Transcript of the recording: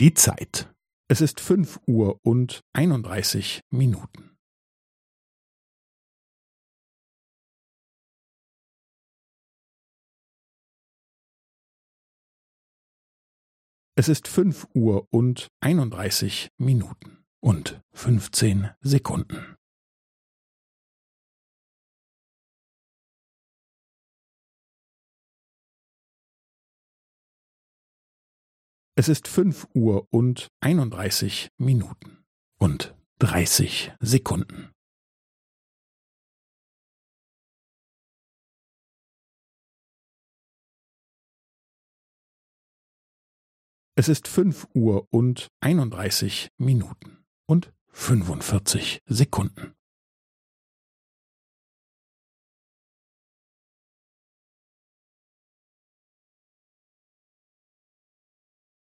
Die Zeit. Es ist fünf Uhr und einunddreißig Minuten. Es ist fünf Uhr und einunddreißig Minuten und fünfzehn Sekunden. Es ist fünf Uhr und einunddreißig Minuten und dreißig Sekunden. Es ist fünf Uhr und einunddreißig Minuten und fünfundvierzig Sekunden.